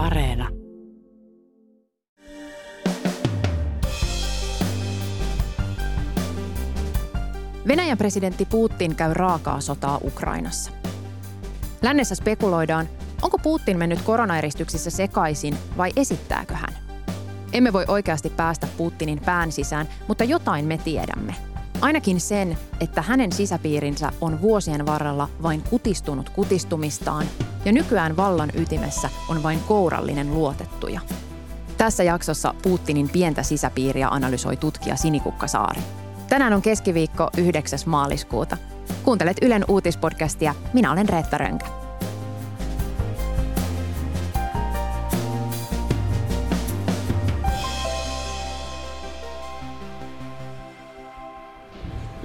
Areena. Venäjän presidentti Putin käy raakaa sotaa Ukrainassa. Lännessä spekuloidaan, onko Putin mennyt koronaeristyksissä sekaisin vai esittääkö hän. Emme voi oikeasti päästä Putinin pään sisään, mutta jotain me tiedämme. Ainakin sen, että hänen sisäpiirinsä on vuosien varrella vain kutistunut kutistumistaan ja nykyään vallan ytimessä on vain kourallinen luotettuja. Tässä jaksossa Putinin pientä sisäpiiriä analysoi tutkija Sinikukka Saari. Tänään on keskiviikko 9. maaliskuuta. Kuuntelet Ylen uutispodcastia. Minä olen Reetta Rönkä.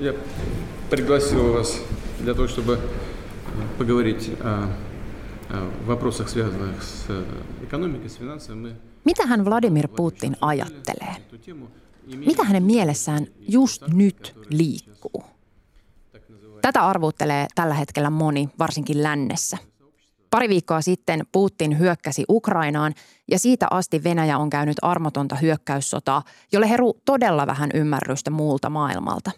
Я пригласил вас для того, чтобы поговорить о, о вопросах, связанных с экономикой, с финансами. Мы Mitä hän Vladimir Putin ajattelee? Mitä hänen mielessään just nyt liikkuu? Tätä arvuuttelee tällä hetkellä moni, varsinkin lännessä. Pari viikkoa sitten Putin hyökkäsi Ukrainaan ja siitä asti Venäjä on käynyt armotonta hyökkäyssotaa, jolle heruu todella vähän ymmärrystä muulta maailmalta.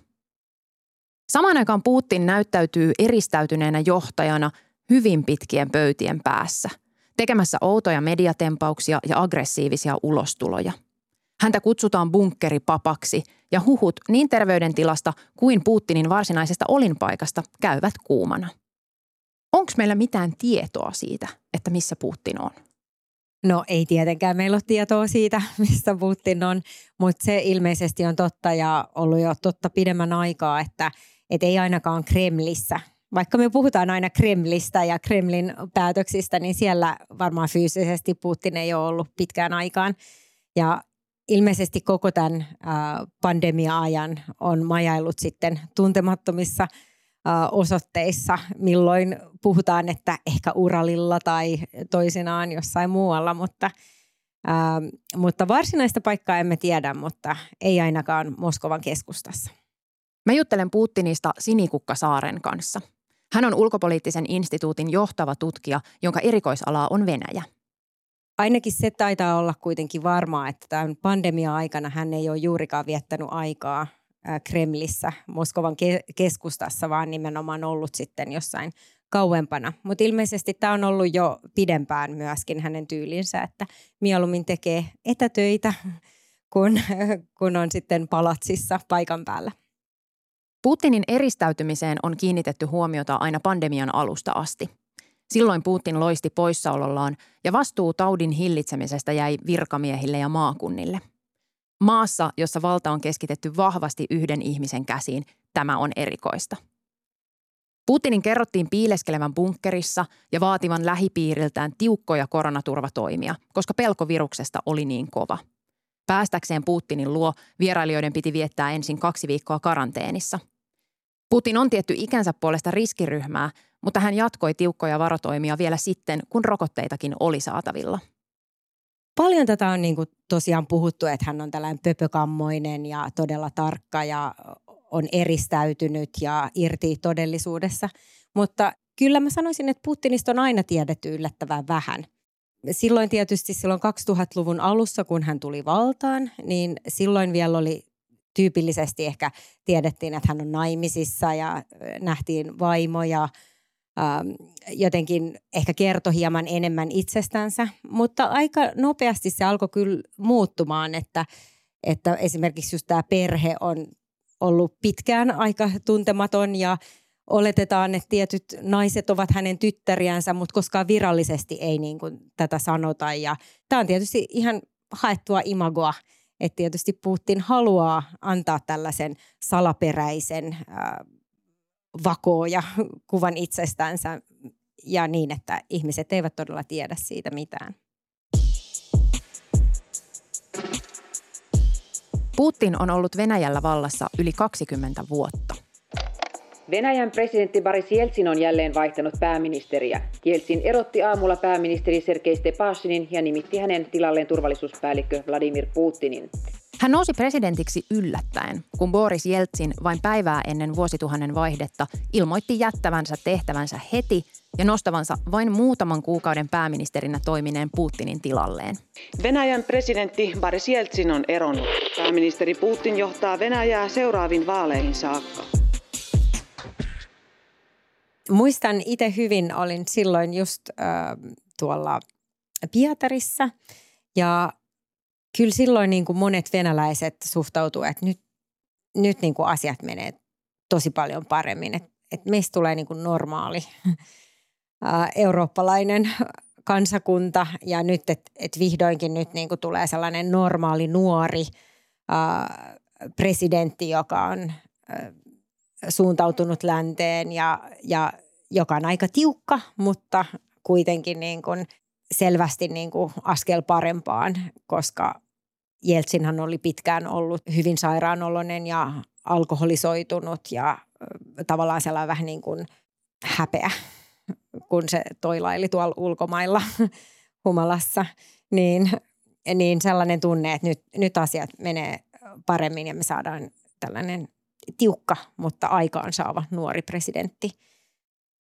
Samaan aikaan Putin näyttäytyy eristäytyneenä johtajana hyvin pitkien pöytien päässä, tekemässä outoja mediatempauksia ja aggressiivisia ulostuloja – Häntä kutsutaan bunkkeripapaksi ja huhut niin terveydentilasta kuin Putinin varsinaisesta olinpaikasta käyvät kuumana. Onko meillä mitään tietoa siitä, että missä Putin on? No ei tietenkään meillä ole tietoa siitä, missä Putin on, mutta se ilmeisesti on totta ja ollut jo totta pidemmän aikaa, että et ei ainakaan Kremlissä. Vaikka me puhutaan aina Kremlistä ja Kremlin päätöksistä, niin siellä varmaan fyysisesti Putin ei ole ollut pitkään aikaan. Ja ilmeisesti koko tämän pandemia-ajan on majaillut sitten tuntemattomissa osoitteissa, milloin puhutaan, että ehkä Uralilla tai toisinaan jossain muualla, mutta, mutta varsinaista paikkaa emme tiedä, mutta ei ainakaan Moskovan keskustassa. Mä juttelen Putinista Sinikukka Saaren kanssa. Hän on ulkopoliittisen instituutin johtava tutkija, jonka erikoisalaa on Venäjä – ainakin se taitaa olla kuitenkin varmaa, että tämän pandemia-aikana hän ei ole juurikaan viettänyt aikaa Kremlissä, Moskovan keskustassa, vaan nimenomaan ollut sitten jossain kauempana. Mutta ilmeisesti tämä on ollut jo pidempään myöskin hänen tyylinsä, että mieluummin tekee etätöitä, kun, kun on sitten palatsissa paikan päällä. Putinin eristäytymiseen on kiinnitetty huomiota aina pandemian alusta asti. Silloin Putin loisti poissaolollaan ja vastuu taudin hillitsemisestä jäi virkamiehille ja maakunnille. Maassa, jossa valta on keskitetty vahvasti yhden ihmisen käsiin, tämä on erikoista. Putinin kerrottiin piileskelevän bunkkerissa ja vaativan lähipiiriltään tiukkoja koronaturvatoimia, koska pelko viruksesta oli niin kova. Päästäkseen Putinin luo vierailijoiden piti viettää ensin kaksi viikkoa karanteenissa. Putin on tietty ikänsä puolesta riskiryhmää, mutta hän jatkoi tiukkoja varotoimia vielä sitten, kun rokotteitakin oli saatavilla. Paljon tätä on niin kuin tosiaan puhuttu, että hän on tällainen pöpökammoinen ja todella tarkka ja on eristäytynyt ja irti todellisuudessa. Mutta kyllä mä sanoisin, että Putinista on aina tiedetty yllättävän vähän. Silloin tietysti silloin 2000-luvun alussa, kun hän tuli valtaan, niin silloin vielä oli tyypillisesti ehkä tiedettiin, että hän on naimisissa ja nähtiin vaimoja – Ähm, jotenkin ehkä kertoi hieman enemmän itsestänsä, mutta aika nopeasti se alkoi kyllä muuttumaan, että, että esimerkiksi just tämä perhe on ollut pitkään aika tuntematon ja oletetaan, että tietyt naiset ovat hänen tyttäriänsä, mutta koskaan virallisesti ei niin kuin tätä sanota. Ja tämä on tietysti ihan haettua imagoa, että tietysti Putin haluaa antaa tällaisen salaperäisen vakooja kuvan itsestänsä ja niin, että ihmiset eivät todella tiedä siitä mitään. Putin on ollut Venäjällä vallassa yli 20 vuotta. Venäjän presidentti Boris Jeltsin on jälleen vaihtanut pääministeriä. Jeltsin erotti aamulla pääministeri Sergei Stepashinin ja nimitti hänen tilalleen turvallisuuspäällikkö Vladimir Putinin. Hän nousi presidentiksi yllättäen, kun Boris Jeltsin vain päivää ennen vuosituhannen vaihdetta ilmoitti jättävänsä tehtävänsä heti ja nostavansa vain muutaman kuukauden pääministerinä toimineen Putinin tilalleen. Venäjän presidentti Boris Jeltsin on eronnut. Pääministeri Putin johtaa Venäjää seuraaviin vaaleihin saakka. Muistan itse hyvin, olin silloin just äh, tuolla Pietarissa ja kyllä silloin niin kuin monet venäläiset suhtautuivat, että nyt, nyt niin kuin asiat menee tosi paljon paremmin, että, että meistä tulee niin kuin normaali ää, eurooppalainen kansakunta ja nyt, että, että vihdoinkin nyt niin kuin tulee sellainen normaali nuori ää, presidentti, joka on ää, suuntautunut länteen ja, ja joka on aika tiukka, mutta kuitenkin niin kuin selvästi niin kuin askel parempaan, koska Jeltsinhan oli pitkään ollut hyvin sairaanolonen ja alkoholisoitunut ja tavallaan sellainen vähän niin kuin häpeä, kun se toilaili tuolla ulkomailla humalassa, niin, niin sellainen tunne, että nyt, nyt asiat menee paremmin ja me saadaan tällainen tiukka, mutta aikaan saava nuori presidentti.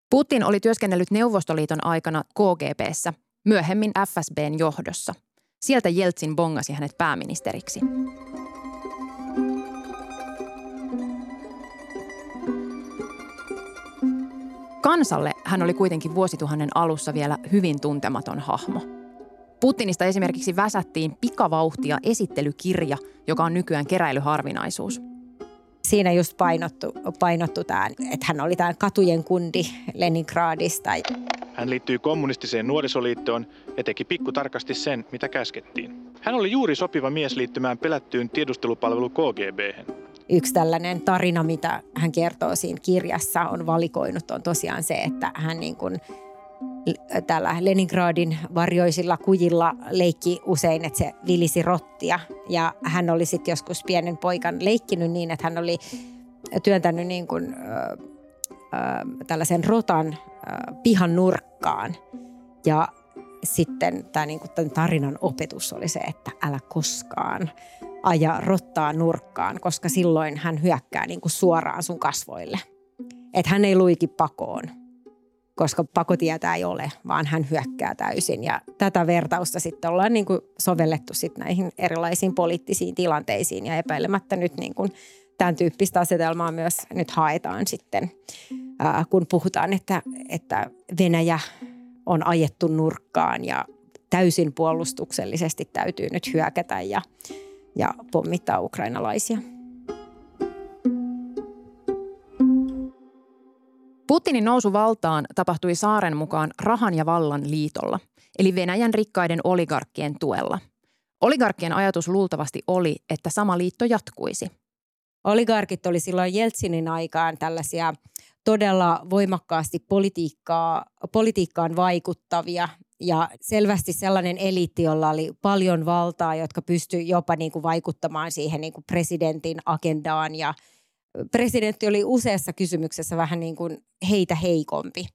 Putin oli työskennellyt Neuvostoliiton aikana KGBssä, myöhemmin FSBn johdossa – Sieltä Jeltsin bongasi hänet pääministeriksi. Kansalle hän oli kuitenkin vuosituhannen alussa vielä hyvin tuntematon hahmo. Putinista esimerkiksi väsättiin pikavauhtia esittelykirja, joka on nykyään keräilyharvinaisuus. Siinä just painottu, painottu tämä, että hän oli tämä katujen kundi Leningradista. Hän liittyi kommunistiseen nuorisoliittoon ja teki pikkutarkasti sen, mitä käskettiin. Hän oli juuri sopiva mies liittymään pelättyyn tiedustelupalvelu KGB. Yksi tällainen tarina, mitä hän kertoo siinä kirjassa, on valikoinut, on tosiaan se, että hän niin kuin tällä Leningradin varjoisilla kujilla leikki usein, että se vilisi rottia. Ja hän oli sitten joskus pienen poikan leikkinyt niin, että hän oli työntänyt niin kuin, äh, tällaisen rotan äh, pihan nurkkaan. Ja sitten tämä niin tämän tarinan opetus oli se, että älä koskaan aja rottaa nurkkaan, koska silloin hän hyökkää niin kuin suoraan sun kasvoille. Että hän ei luiki pakoon, koska pakotietä ei ole, vaan hän hyökkää täysin. Ja tätä vertausta sitten ollaan niin kuin sovellettu sitten näihin erilaisiin poliittisiin tilanteisiin ja epäilemättä nyt niin kuin tämän tyyppistä asetelmaa myös nyt haetaan sitten, kun puhutaan, että, että Venäjä on ajettu nurkkaan ja täysin puolustuksellisesti täytyy nyt hyökätä ja, ja pommittaa ukrainalaisia. Putinin nousu valtaan tapahtui Saaren mukaan rahan ja vallan liitolla, eli Venäjän rikkaiden oligarkkien tuella. Oligarkkien ajatus luultavasti oli, että sama liitto jatkuisi – oligarkit oli silloin Jeltsinin aikaan tällaisia todella voimakkaasti politiikkaa, politiikkaan vaikuttavia ja selvästi sellainen eliitti, jolla oli paljon valtaa, jotka pystyi jopa niin kuin vaikuttamaan siihen niin kuin presidentin agendaan ja presidentti oli useassa kysymyksessä vähän niin kuin heitä heikompi.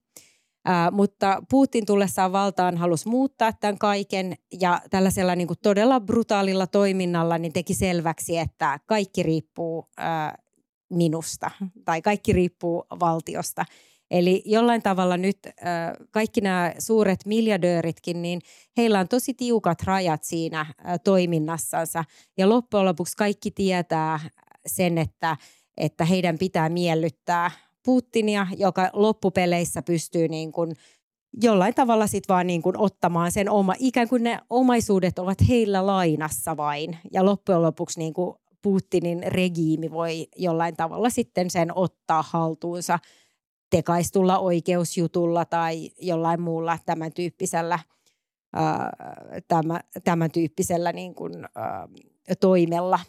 Ää, mutta Putin tullessaan valtaan halusi muuttaa tämän kaiken ja tällaisella niin kuin todella brutaalilla toiminnalla niin teki selväksi, että kaikki riippuu ää, minusta tai kaikki riippuu valtiosta. Eli jollain tavalla nyt kaikki nämä suuret miljardööritkin, niin heillä on tosi tiukat rajat siinä ää, toiminnassansa. Ja loppujen lopuksi kaikki tietää sen, että, että heidän pitää miellyttää Putinia, joka loppupeleissä pystyy niin kuin jollain tavalla sitten vaan niin kuin ottamaan sen oma, ikään kuin ne omaisuudet ovat heillä lainassa vain. Ja loppujen lopuksi niin kuin Putinin regiimi voi jollain tavalla sitten sen ottaa haltuunsa tekaistulla oikeusjutulla tai jollain muulla tämän tyyppisellä, ää, tämä, tämän tyyppisellä niin kuin, ää, toimella.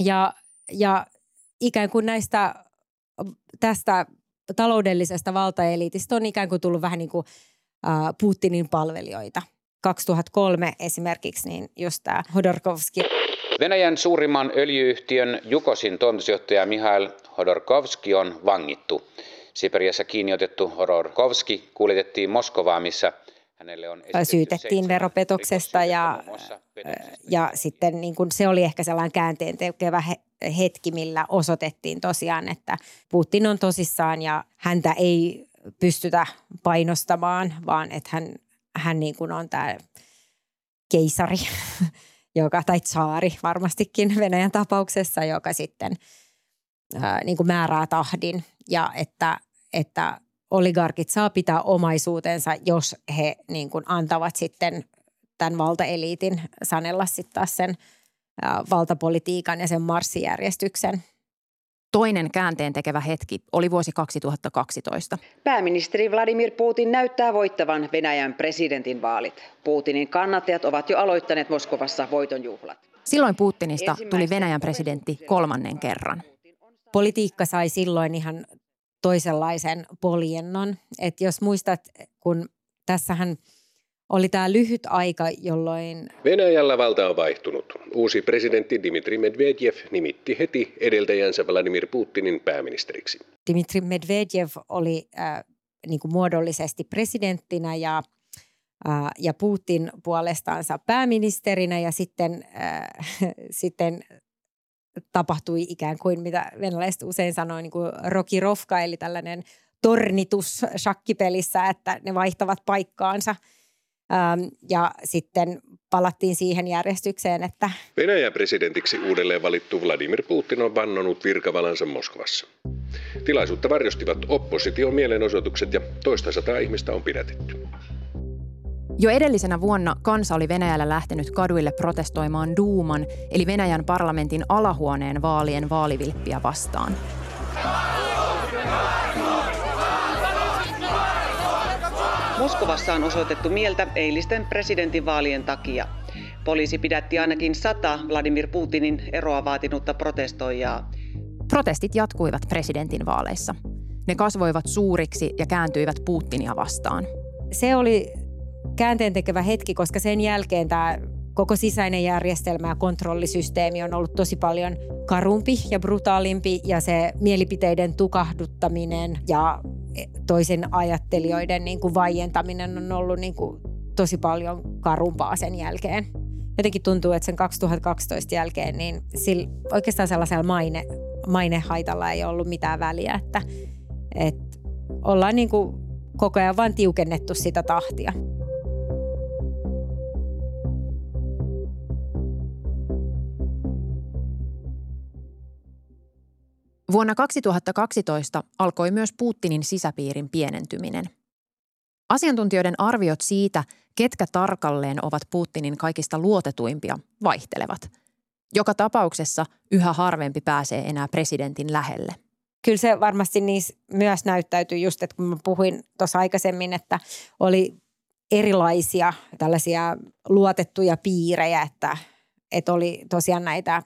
Ja, ja ikään kuin näistä tästä taloudellisesta valtaeliitistä on ikään kuin tullut vähän niin kuin Putinin palvelijoita. 2003 esimerkiksi niin just tämä Hodorkovski. Venäjän suurimman öljyyhtiön Jukosin toimitusjohtaja Mihail Hodorkovski on vangittu. Siperiassa kiinni otettu Hodorkovski kuljetettiin Moskovaan, missä syytettiin veropetoksesta ja, ja sitten niin kuin se oli ehkä sellainen käänteen tekevä hetki, millä osoitettiin tosiaan, että Putin on tosissaan ja häntä ei pystytä painostamaan, vaan että hän, hän niin kuin on tämä keisari, joka, tai tsaari varmastikin Venäjän tapauksessa, joka sitten ää, niin kuin määrää tahdin. Ja että, että oligarkit saa pitää omaisuutensa, jos he niin kuin antavat sitten tämän valtaeliitin sanella sitten taas sen valtapolitiikan ja sen marssijärjestyksen. Toinen käänteen tekevä hetki oli vuosi 2012. Pääministeri Vladimir Putin näyttää voittavan Venäjän presidentin vaalit. Putinin kannattajat ovat jo aloittaneet Moskovassa voitonjuhlat. Silloin Putinista tuli Venäjän presidentti kolmannen kerran. Politiikka sai silloin ihan toisenlaisen poljennon. että jos muistat, kun tässähän oli tämä lyhyt aika, jolloin... Venäjällä valta on vaihtunut. Uusi presidentti Dmitri Medvedev nimitti heti edeltäjänsä Vladimir Putinin pääministeriksi. Dmitri Medvedev oli äh, niin kuin muodollisesti presidenttinä ja, äh, ja Putin puolestaansa pääministerinä ja sitten, äh, sitten tapahtui ikään kuin, mitä venäläiset usein sanoo, niin kuin rokirovka, eli tällainen tornitus shakkipelissä, että ne vaihtavat paikkaansa. Ähm, ja sitten palattiin siihen järjestykseen, että... Venäjän presidentiksi uudelleen valittu Vladimir Putin on vannonut virkavalansa Moskovassa. Tilaisuutta varjostivat opposition mielenosoitukset ja toista sataa ihmistä on pidätetty. Jo edellisenä vuonna kansa oli Venäjällä lähtenyt kaduille protestoimaan Duuman, eli Venäjän parlamentin alahuoneen vaalien vaalivilppiä vastaan. Moskovassa on osoitettu mieltä eilisten presidentinvaalien takia. Poliisi pidätti ainakin sata Vladimir Putinin eroa vaatinutta protestoijaa. Protestit jatkuivat presidentin vaaleissa. Ne kasvoivat suuriksi ja kääntyivät Putinia vastaan. Se oli käänteen tekevä hetki, koska sen jälkeen tämä koko sisäinen järjestelmä ja kontrollisysteemi on ollut tosi paljon karumpi ja brutaalimpi ja se mielipiteiden tukahduttaminen ja toisen ajattelijoiden niin kuin vaientaminen on ollut niin kuin tosi paljon karumpaa sen jälkeen. Jotenkin tuntuu, että sen 2012 jälkeen niin sillä, oikeastaan sellaisella maine, mainehaitalla ei ollut mitään väliä, että, että ollaan niin kuin koko ajan vain tiukennettu sitä tahtia. Vuonna 2012 alkoi myös Putinin sisäpiirin pienentyminen. Asiantuntijoiden arviot siitä, ketkä tarkalleen ovat Putinin kaikista luotetuimpia, vaihtelevat. Joka tapauksessa yhä harvempi pääsee enää presidentin lähelle. Kyllä se varmasti niissä myös näyttäytyy just, että kun mä puhuin tuossa aikaisemmin, että oli erilaisia tällaisia luotettuja piirejä, että, että oli tosiaan näitä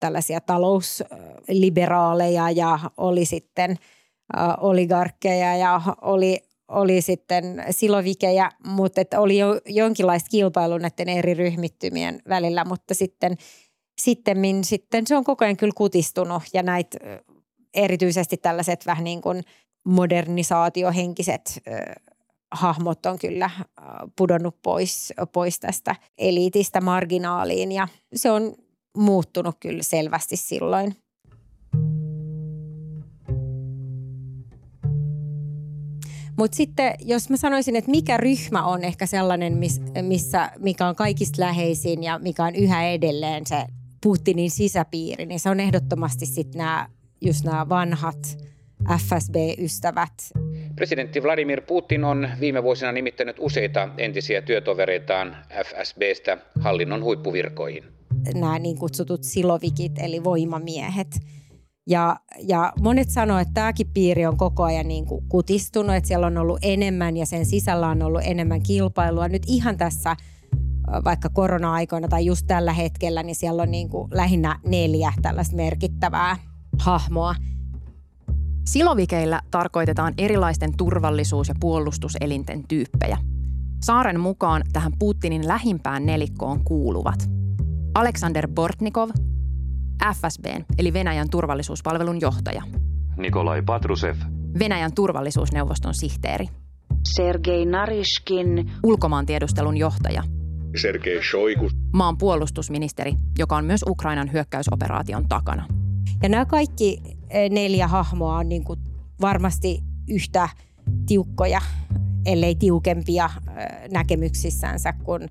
tällaisia talousliberaaleja ja oli sitten oligarkkeja ja oli, oli sitten silovikejä, mutta että oli jo jonkinlaista kilpailua näiden eri ryhmittymien välillä, mutta sitten sitten, sitten se on koko ajan kyllä kutistunut ja näitä erityisesti tällaiset vähän niin kuin modernisaatiohenkiset hahmot on kyllä pudonnut pois, pois tästä eliitistä marginaaliin ja se on muuttunut kyllä selvästi silloin. Mutta sitten jos mä sanoisin, että mikä ryhmä on ehkä sellainen, missä, mikä on kaikista läheisin ja mikä on yhä edelleen se Putinin sisäpiiri, niin se on ehdottomasti sitten nämä just nämä vanhat FSB-ystävät. Presidentti Vladimir Putin on viime vuosina nimittänyt useita entisiä työtovereitaan FSBstä hallinnon huippuvirkoihin nämä niin kutsutut silovikit eli voimamiehet. Ja, ja monet sanoo, että tämäkin piiri on koko ajan niin kuin kutistunut, että siellä on ollut enemmän ja sen sisällä on ollut enemmän kilpailua. Nyt ihan tässä vaikka korona-aikoina tai just tällä hetkellä, niin siellä on niin kuin lähinnä neljä tällaista merkittävää hahmoa. Silovikeillä tarkoitetaan erilaisten turvallisuus- ja puolustuselinten tyyppejä. Saaren mukaan tähän Putinin lähimpään nelikkoon kuuluvat – Aleksander Bortnikov, FSBn eli Venäjän turvallisuuspalvelun johtaja. Nikolai Patrusev, Venäjän turvallisuusneuvoston sihteeri. Sergei Narishkin, ulkomaantiedustelun johtaja, Sergei Shoigu, maan puolustusministeri, joka on myös Ukrainan hyökkäysoperaation takana. Ja nämä kaikki eh, neljä hahmoa on niin kuin varmasti yhtä tiukkoja, ellei tiukempia eh, näkemyksissänsä kuin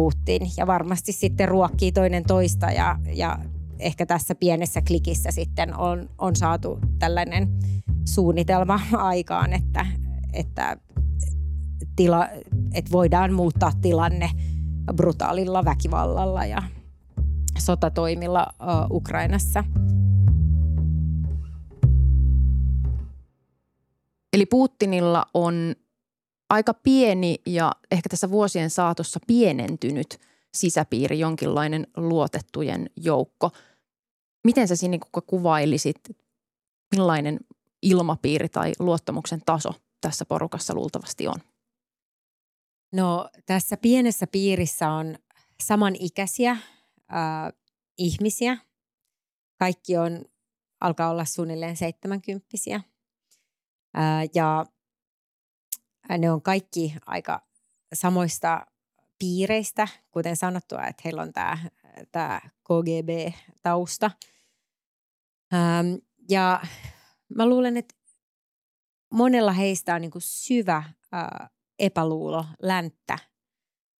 Putin. Ja varmasti sitten ruokkii toinen toista ja, ja ehkä tässä pienessä klikissä sitten on, on saatu tällainen suunnitelma aikaan, että, että, tila, että voidaan muuttaa tilanne brutaalilla väkivallalla ja sotatoimilla Ukrainassa. Eli Putinilla on aika pieni ja ehkä tässä vuosien saatossa pienentynyt sisäpiiri, jonkinlainen luotettujen joukko. Miten sä Sinikukka kuvailisit, millainen ilmapiiri tai luottamuksen taso tässä porukassa luultavasti on? No tässä pienessä piirissä on samanikäisiä äh, ihmisiä. Kaikki on, alkaa olla suunnilleen seitsemänkymppisiä. Äh, ja ne on kaikki aika samoista piireistä, kuten sanottua, että heillä on tämä, tämä KGB-tausta. Ähm, ja mä luulen, että monella heistä on niin kuin syvä äh, epäluulo länttä,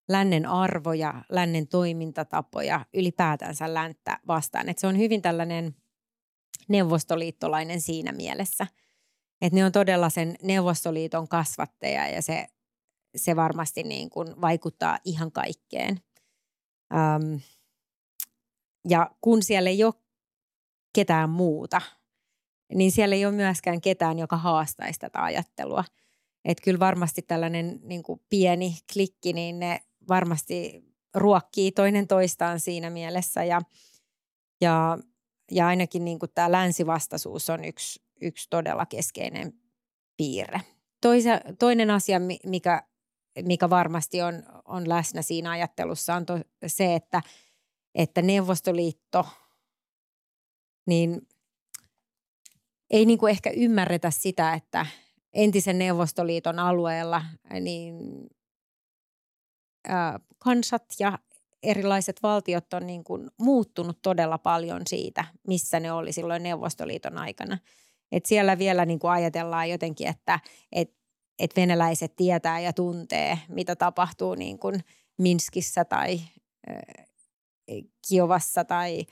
lännen arvoja, lännen toimintatapoja, ylipäätänsä länttä vastaan. Että se on hyvin tällainen neuvostoliittolainen siinä mielessä. Että ne on todella sen Neuvostoliiton kasvatteja ja se, se varmasti niin kuin vaikuttaa ihan kaikkeen. Öm, ja kun siellä ei ole ketään muuta, niin siellä ei ole myöskään ketään, joka haastaisi tätä ajattelua – että kyllä varmasti tällainen niin kuin pieni klikki, niin ne varmasti ruokkii toinen toistaan siinä mielessä. Ja, ja, ja ainakin niin kuin tämä länsivastaisuus on yksi, yksi todella keskeinen piirre. Toisa, toinen asia, mikä, mikä varmasti on, on läsnä siinä ajattelussa, on to, se, että, että Neuvostoliitto, niin ei niin kuin ehkä ymmärretä sitä, että, entisen Neuvostoliiton alueella, niin kansat ja erilaiset valtiot on niin kuin muuttunut todella paljon siitä, missä ne oli silloin Neuvostoliiton aikana. Et siellä vielä niin kuin ajatellaan jotenkin, että et, et venäläiset tietää ja tuntee, mitä tapahtuu niin kuin Minskissä tai äh, Kiovassa tai,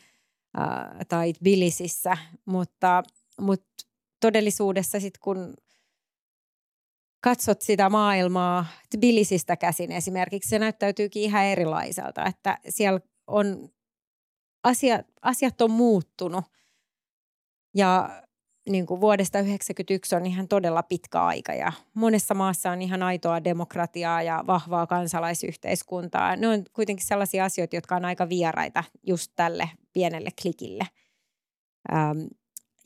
äh, tai Tbilisissä, mutta, mutta todellisuudessa sitten kun katsot sitä maailmaa Tbilisistä käsin esimerkiksi, se näyttäytyykin ihan erilaiselta, että siellä on asiat, asiat on muuttunut. Ja niin kuin vuodesta 1991 on ihan todella pitkä aika ja monessa maassa on ihan aitoa demokratiaa ja vahvaa kansalaisyhteiskuntaa. Ne on kuitenkin sellaisia asioita, jotka on aika vieraita just tälle pienelle klikille. Ähm,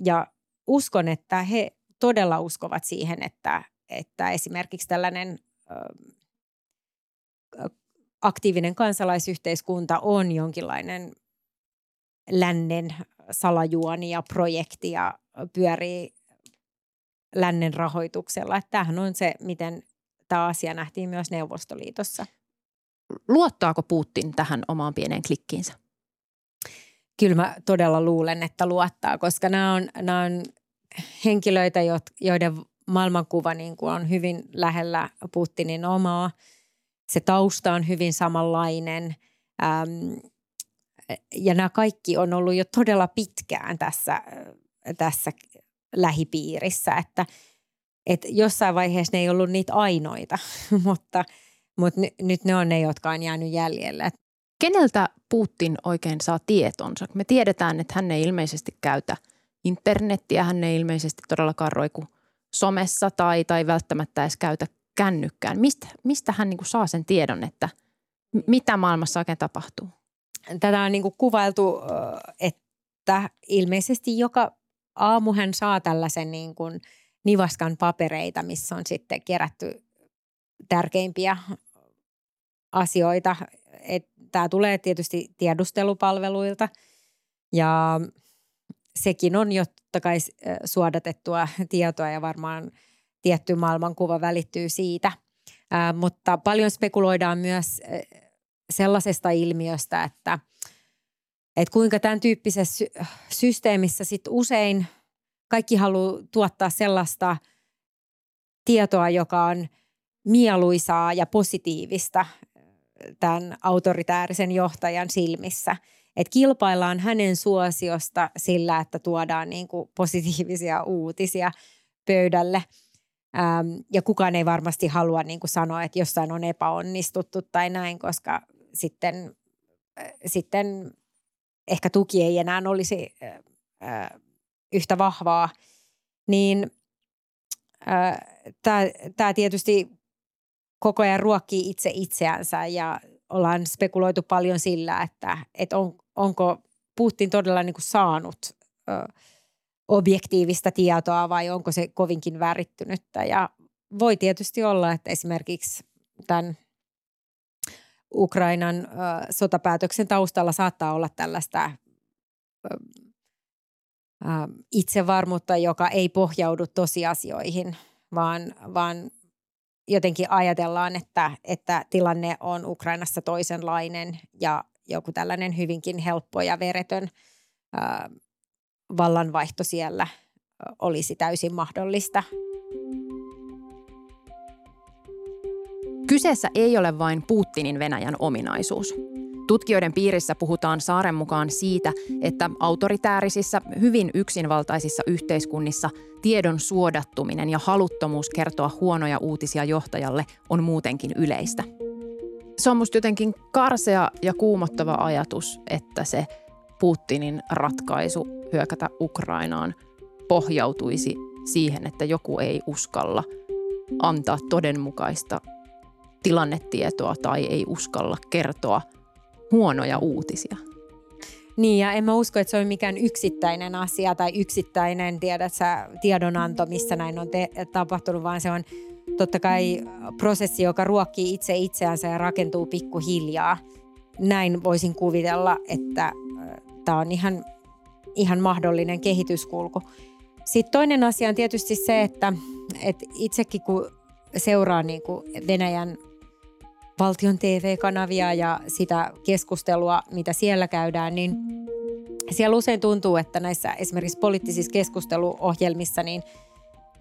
ja uskon, että he todella uskovat siihen, että että esimerkiksi tällainen aktiivinen kansalaisyhteiskunta on jonkinlainen lännen salajuoni ja projekti ja pyörii lännen rahoituksella. Että tämähän on se, miten tämä asia nähtiin myös Neuvostoliitossa. Luottaako Putin tähän omaan pieneen klikkiinsä? Kyllä mä todella luulen, että luottaa, koska nämä on, nämä on henkilöitä, joiden maailmankuva niin kuin on hyvin lähellä Putinin omaa. Se tausta on hyvin samanlainen. Ähm, ja nämä kaikki on ollut jo todella pitkään tässä, tässä lähipiirissä, että, että jossain vaiheessa ne ei ollut niitä ainoita, mutta, mutta n- nyt ne on ne, jotka on jäänyt jäljelle. Keneltä Putin oikein saa tietonsa? Me tiedetään, että hän ei ilmeisesti käytä internettiä, hän ei ilmeisesti todellakaan roiku – somessa tai, tai välttämättä edes käytä kännykkään. Mistä, mistä hän niin saa sen tiedon, että mitä maailmassa oikein tapahtuu? Tätä on niin kuvailtu, että ilmeisesti joka aamu hän saa tällaisen niin kuin nivaskan papereita, missä on sitten kerätty tärkeimpiä asioita. Tämä tulee tietysti tiedustelupalveluilta ja sekin on jo totta kai suodatettua tietoa ja varmaan tietty maailmankuva välittyy siitä. Ää, mutta paljon spekuloidaan myös sellaisesta ilmiöstä, että, että kuinka tämän tyyppisessä systeemissä sit usein kaikki haluaa tuottaa sellaista tietoa, joka on mieluisaa ja positiivista tämän autoritäärisen johtajan silmissä. Et kilpaillaan hänen suosiosta sillä, että tuodaan niin kuin positiivisia uutisia pöydälle. Ähm, ja kukaan ei varmasti halua niin kuin sanoa, että jossain on epäonnistuttu tai näin, koska sitten, äh, sitten ehkä tuki ei enää olisi äh, äh, yhtä vahvaa. Niin äh, tämä tietysti koko ajan ruokkii itse itseänsä ja ollaan spekuloitu paljon sillä, että, että on, onko Putin todella niin kuin saanut ö, objektiivista tietoa vai onko se kovinkin värittynyttä. Ja voi tietysti olla, että esimerkiksi tämän Ukrainan sotapäätöksen taustalla saattaa olla tällaista itsevarmuutta, joka ei pohjaudu tosiasioihin, vaan, vaan jotenkin ajatellaan, että, että tilanne on Ukrainassa toisenlainen ja joku tällainen hyvinkin helppo ja veretön vallanvaihto siellä olisi täysin mahdollista. Kyseessä ei ole vain Putinin Venäjän ominaisuus. Tutkijoiden piirissä puhutaan saaren mukaan siitä, että autoritäärisissa, hyvin yksinvaltaisissa yhteiskunnissa tiedon suodattuminen ja haluttomuus kertoa huonoja uutisia johtajalle on muutenkin yleistä. Se on musta jotenkin karsea ja kuumottava ajatus, että se Putinin ratkaisu hyökätä Ukrainaan pohjautuisi siihen, että joku ei uskalla antaa todenmukaista tilannetietoa tai ei uskalla kertoa – huonoja uutisia. Niin ja en mä usko, että se on mikään yksittäinen asia tai yksittäinen tiedät sä, tiedonanto, missä näin on te- tapahtunut, vaan se on totta kai prosessi, joka ruokkii itse itseänsä ja rakentuu pikkuhiljaa. Näin voisin kuvitella, että tämä on ihan, ihan mahdollinen kehityskulku. Sitten toinen asia on tietysti se, että, että itsekin kun seuraa niin kuin Venäjän valtion TV-kanavia ja sitä keskustelua, mitä siellä käydään, niin siellä usein tuntuu, että näissä esimerkiksi poliittisissa keskusteluohjelmissa, niin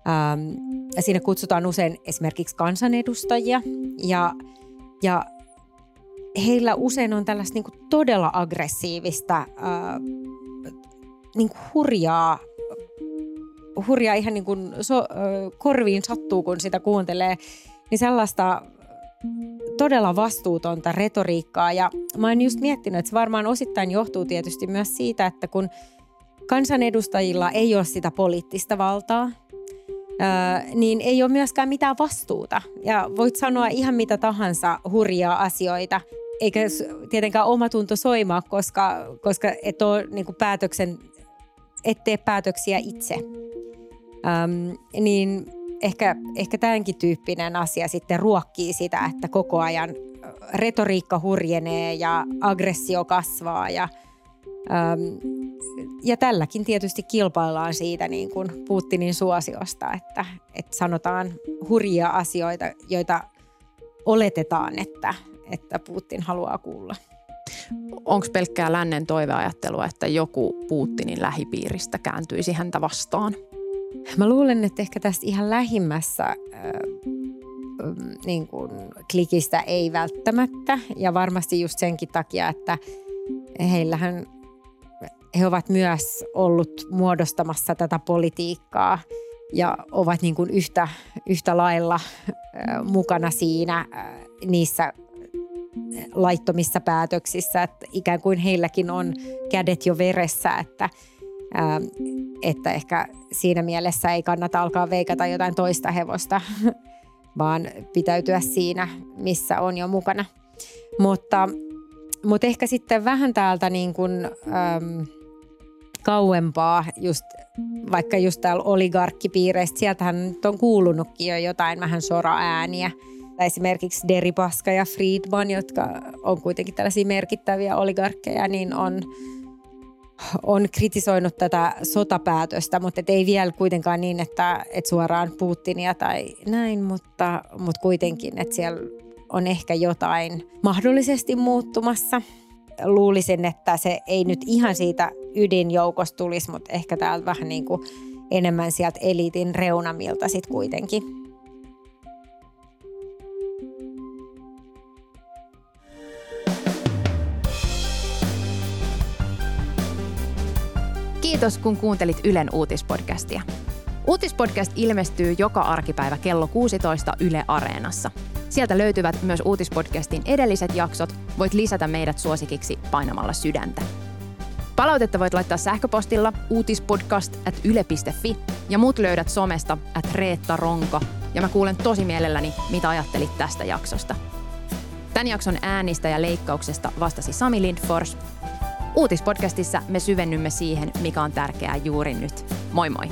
ähm, siinä kutsutaan usein esimerkiksi kansanedustajia ja, ja heillä usein on tällaista niin kuin todella aggressiivista, äh, niin kuin hurjaa, hurjaa ihan niin kuin so, äh, korviin sattuu, kun sitä kuuntelee, niin sellaista todella vastuutonta retoriikkaa ja mä oon just miettinyt, että se varmaan osittain johtuu tietysti myös siitä, että kun kansanedustajilla ei ole sitä poliittista valtaa, niin ei ole myöskään mitään vastuuta. Ja voit sanoa ihan mitä tahansa hurjaa asioita, eikä tietenkään omatunto soimaa, koska, koska et ole niin päätöksen, et tee päätöksiä itse. Öm, niin ehkä, ehkä tämänkin tyyppinen asia sitten ruokkii sitä, että koko ajan retoriikka hurjenee ja aggressio kasvaa ja, äm, ja tälläkin tietysti kilpaillaan siitä niin kuin Putinin suosiosta, että, että sanotaan hurjia asioita, joita oletetaan, että, että Putin haluaa kuulla. Onko pelkkää lännen toiveajattelua, että joku Putinin lähipiiristä kääntyisi häntä vastaan? Mä luulen, että ehkä tästä ihan lähimmässä äh, niin kuin klikistä ei välttämättä. Ja varmasti just senkin takia, että heillähän he ovat myös ollut muodostamassa tätä politiikkaa ja ovat niin kuin yhtä, yhtä lailla äh, mukana siinä äh, niissä laittomissa päätöksissä, että ikään kuin heilläkin on kädet jo veressä, että – että ehkä siinä mielessä ei kannata alkaa veikata jotain toista hevosta, vaan pitäytyä siinä, missä on jo mukana. Mutta, mutta ehkä sitten vähän täältä niin kuin, äm, kauempaa, just, vaikka just täällä oligarkkipiireistä, sieltähän nyt on kuulunutkin jo jotain vähän sora-ääniä. Esimerkiksi Deripaska ja Friedman, jotka on kuitenkin tällaisia merkittäviä oligarkkeja, niin on on kritisoinut tätä sotapäätöstä, mutta ei vielä kuitenkaan niin, että, että suoraan Putinia tai näin, mutta, mutta kuitenkin, että siellä on ehkä jotain mahdollisesti muuttumassa. Luulisin, että se ei nyt ihan siitä ydinjoukosta tulisi, mutta ehkä täältä vähän niin kuin enemmän sieltä eliitin reunamilta sitten kuitenkin. Kiitos kun kuuntelit Ylen uutispodcastia. Uutispodcast ilmestyy joka arkipäivä kello 16 Yle Areenassa. Sieltä löytyvät myös uutispodcastin edelliset jaksot. Voit lisätä meidät suosikiksi painamalla sydäntä. Palautetta voit laittaa sähköpostilla uutispodcast at yle.fi ja muut löydät somesta at Reetta Ronko ja mä kuulen tosi mielelläni, mitä ajattelit tästä jaksosta. Tämän jakson äänistä ja leikkauksesta vastasi Sami Lindfors. Uutispodcastissa me syvennymme siihen, mikä on tärkeää juuri nyt. Moi moi!